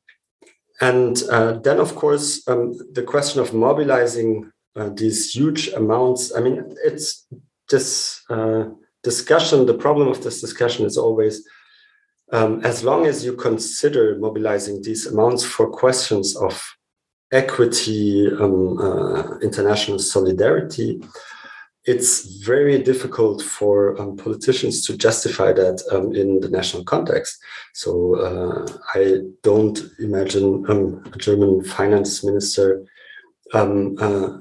[SPEAKER 2] and uh, then, of course, um, the question of mobilizing uh, these huge amounts. I mean, it's this uh, discussion. The problem of this discussion is always, um, as long as you consider mobilizing these amounts for questions of equity, um, uh, international solidarity, it's very difficult for um, politicians to justify that um, in the national context. So uh, I don't imagine um, a German finance minister um, uh,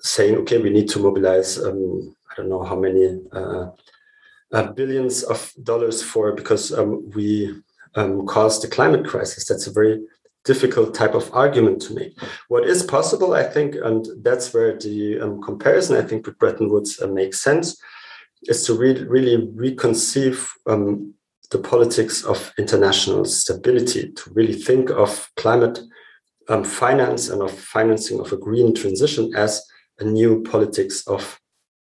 [SPEAKER 2] saying, "Okay, we need to mobilize." Um, I don't know how many uh, uh, billions of dollars for because we caused the climate crisis. That's a very difficult type of argument to make. What is possible, I think, and that's where the um, comparison, I think, with Bretton Woods uh, makes sense, is to re- really reconceive um, the politics of international stability, to really think of climate um, finance and of financing of a green transition as a new politics of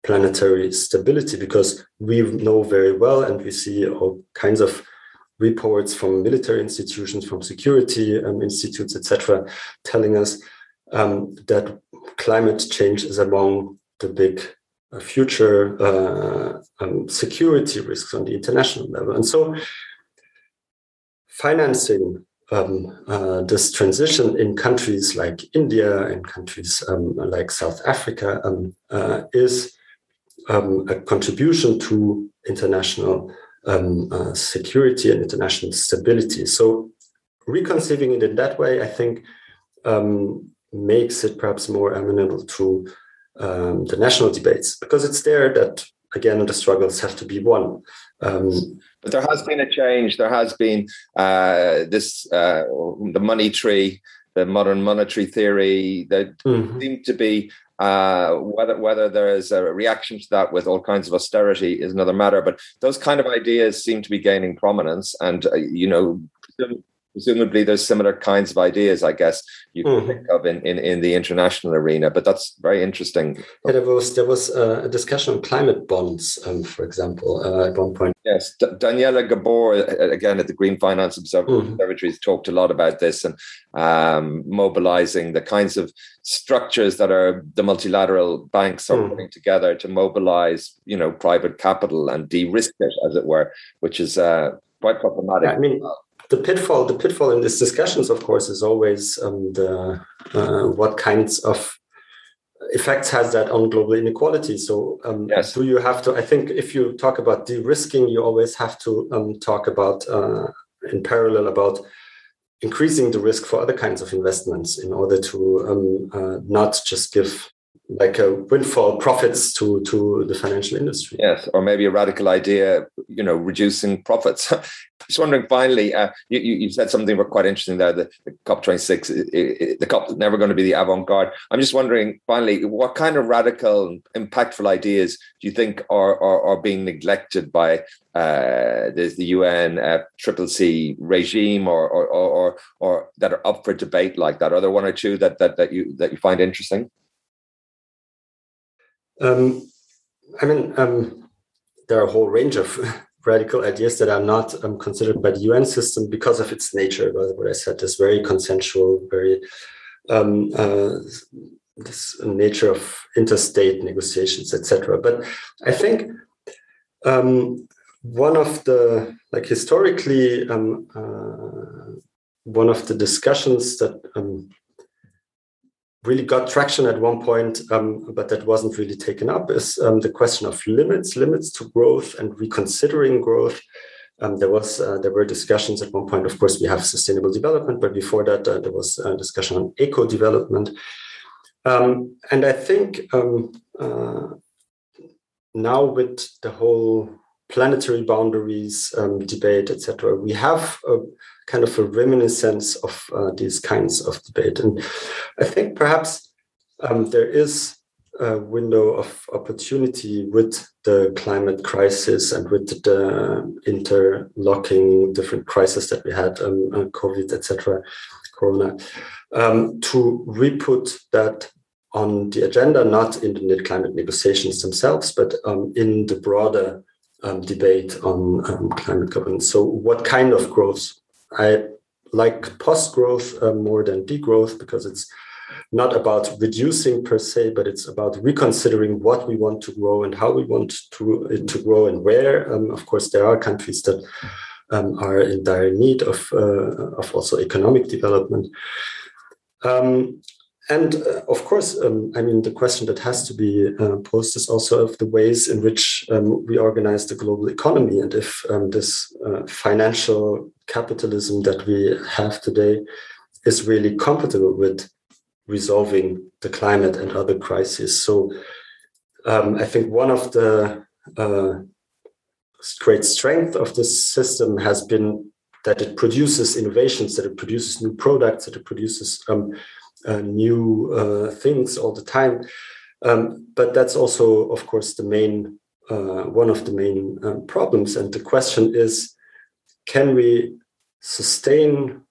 [SPEAKER 2] planetary stability, because we know very well and we see all kinds of reports from military institutions, from security um, institutes, etc., telling us um, that climate change is among the big uh, future uh, um, security risks on the international level. And so, financing um, uh, this transition in countries like India and countries um, like South Africa um, uh, is a contribution to international um, uh, security and international stability. So reconceiving it in that way, I think, um, makes it perhaps more amenable to um, the national debates because it's there that again the struggles have to be won. Um,
[SPEAKER 1] but there has been a change. There has been uh, this uh, the money tree, the modern monetary theory that mm-hmm. seem to be uh, whether whether there is a reaction to that with all kinds of austerity is another matter. But those kind of ideas seem to be gaining prominence, and uh, you know, presumably there's similar kinds of ideas, I guess, you can mm. think of in, in, in the international arena. But that's very interesting.
[SPEAKER 2] Yeah, there was there was uh, a discussion on climate bonds, um, for example, uh, at one point.
[SPEAKER 1] Yes, D- Daniela Gabor, uh, again at the Green Finance Observatory, mm. has talked a lot about this and um, mobilizing the kinds of structures that are the multilateral banks are mm. putting together to mobilize, you know, private capital and de-risk it, as it were, which is uh, quite problematic.
[SPEAKER 2] I mean, the pitfall, the pitfall in these discussions, of course, is always um, the uh, what kinds of effects has that on global inequality. So, um, yes. do you have to? I think if you talk about de-risking, you always have to um, talk about uh, in parallel about increasing the risk for other kinds of investments in order to um, uh, not just give like a windfall profits to to the financial industry.
[SPEAKER 1] Yes, or maybe a radical idea, you know, reducing profits. Just wondering, finally, uh, you, you said something quite interesting there. The, the COP26, the COP is never going to be the avant-garde. I'm just wondering, finally, what kind of radical, impactful ideas do you think are are, are being neglected by uh, the, the UN uh, Triple C regime, or or, or or that are up for debate like that? Are there one or two that that that you that you find interesting?
[SPEAKER 2] Um, I mean, um, there are a whole range of radical ideas that are not um, considered by the UN system because of its nature. What I said is very consensual, very um, uh, this nature of interstate negotiations, etc. But I think um, one of the like historically um, uh, one of the discussions that um, really got traction at one point, um, but that wasn't really taken up, is um, the question of limits, limits to growth and reconsidering growth. Um, there was uh, there were discussions at one point. Of course, we have sustainable development, but before that, uh, there was a discussion on eco development. Um, and I think um, uh, now with the whole planetary boundaries um, debate, etc., we have a kind of a reminiscence of uh, these kinds of debate. And I think perhaps um, there is a window of opportunity with the climate crisis and with the interlocking different crises that we had, um, uh, COVID, etc., Corona, um, to re-put that on the agenda, not in the climate negotiations themselves, but um, in the broader um, debate on um, climate governance. So, what kind of growth I like post growth uh, more than degrowth because it's not about reducing per se, but it's about reconsidering what we want to grow and how we want to to grow and where. Um, of course, there are countries that um, are in dire need of uh, of also economic development. Um, and uh, of course, um, I mean, the question that has to be uh, posed is also of the ways in which um, we organize the global economy, and if um, this uh, financial capitalism that we have today is really compatible with resolving the climate and other crises. So, um, I think one of the uh, great strength of this system has been that it produces innovations, that it produces new products, that it produces um, new uh, things all the time. Um, but that's also, of course, the main uh, one of the main um, problems. And the question is, can we sustain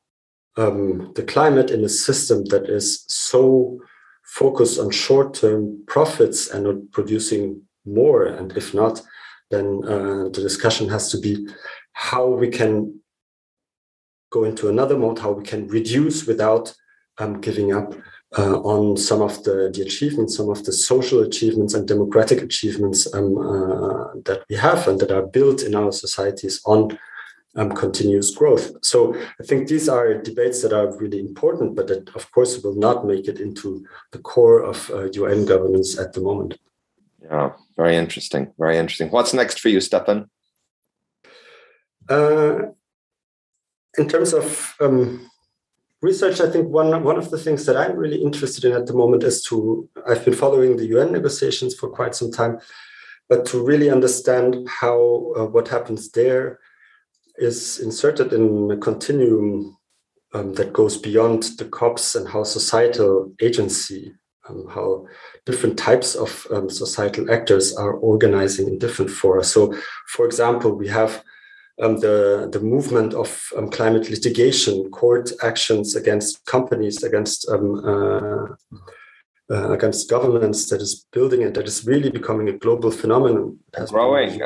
[SPEAKER 2] um, the climate in a system that is so focused on short-term profits and not producing more? And if not, then uh, the discussion has to be how we can go into another mode, how we can reduce without um, giving up uh, on some of the, the achievements, some of the social achievements and democratic achievements um, uh, that we have and that are built in our societies on um, continuous growth. So I think these are debates that are really important, but that, of course, will not make it into the core of uh, UN governance at the moment.
[SPEAKER 1] Yeah, very interesting. Very interesting. What's next for you, Stefan?
[SPEAKER 2] Uh, in terms of um, research, I think one one of the things that I'm really interested in at the moment is to I've been following the UN negotiations for quite some time, but to really understand how uh, what happens there is inserted in a continuum um, that goes beyond the COPs and how societal agency, um, how different types of um, societal actors are organizing in different fora. So, for example, we have um, the the movement of um, climate litigation, court actions against companies, against um, uh, uh, against governments that is building and that is really becoming a global phenomenon.
[SPEAKER 1] It has growing.
[SPEAKER 2] been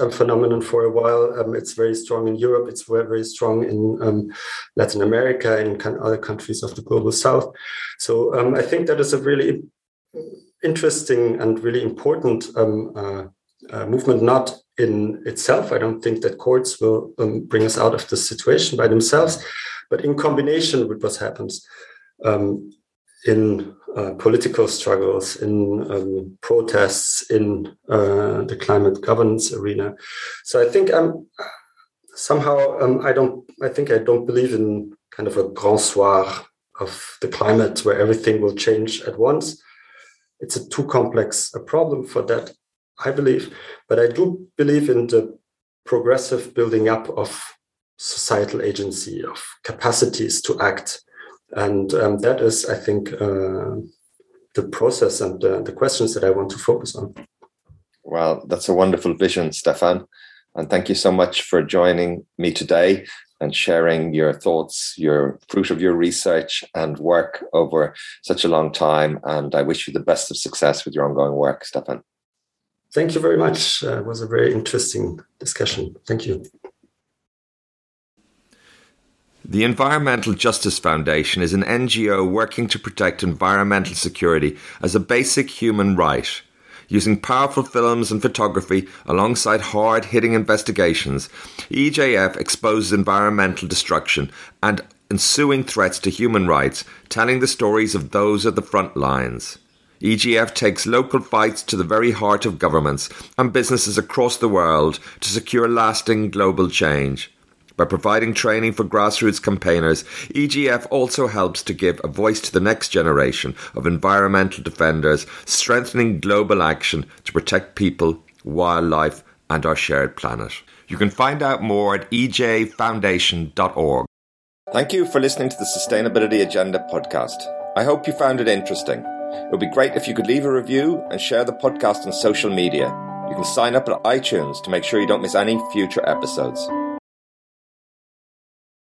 [SPEAKER 2] a phenomenon for a while. Um, it's very strong in Europe. It's very, very strong in um, Latin America and other countries of the global south. So um, I think that is a really interesting and really important um, uh, uh, movement, not in itself. I don't think that courts will um, bring us out of the situation by themselves, but in combination with what happens um, in uh, political struggles, in um, protests, in uh, the climate governance arena. So I think I'm somehow um, I don't I think I don't believe in kind of a grand soir of the climate where everything will change at once. It's a too complex a problem for that I believe. But I do believe in the progressive building up of societal agency, of capacities to act. And um, that is, I think, uh, the process and uh, the questions that I want to focus on.
[SPEAKER 1] Well, that's a wonderful vision, Stefan. And thank you so much for joining me today and sharing your thoughts, your fruit of your research and work over such a long time. And I wish you the best of success with your ongoing work, Stefan.
[SPEAKER 2] Thank you very much. Uh, it was a very interesting discussion. Thank you.
[SPEAKER 1] The Environmental Justice Foundation is an NGO working to protect environmental security as a basic human right. Using powerful films and photography alongside hard hitting investigations, EJF exposes environmental destruction and ensuing threats to human rights, telling the stories of those at the front lines. EJF takes local fights to the very heart of governments and businesses across the world to secure lasting global change. By providing training for grassroots campaigners, EJF also helps to give a voice to the next generation of environmental defenders, strengthening global action to protect people, wildlife, and our shared planet. You can find out more at ejfoundation.org. Thank you for listening to the Sustainability Agenda podcast. I hope you found it interesting. It would be great if you could leave a review and share the podcast on social media. You can sign up at iTunes to make sure you don't miss any future episodes.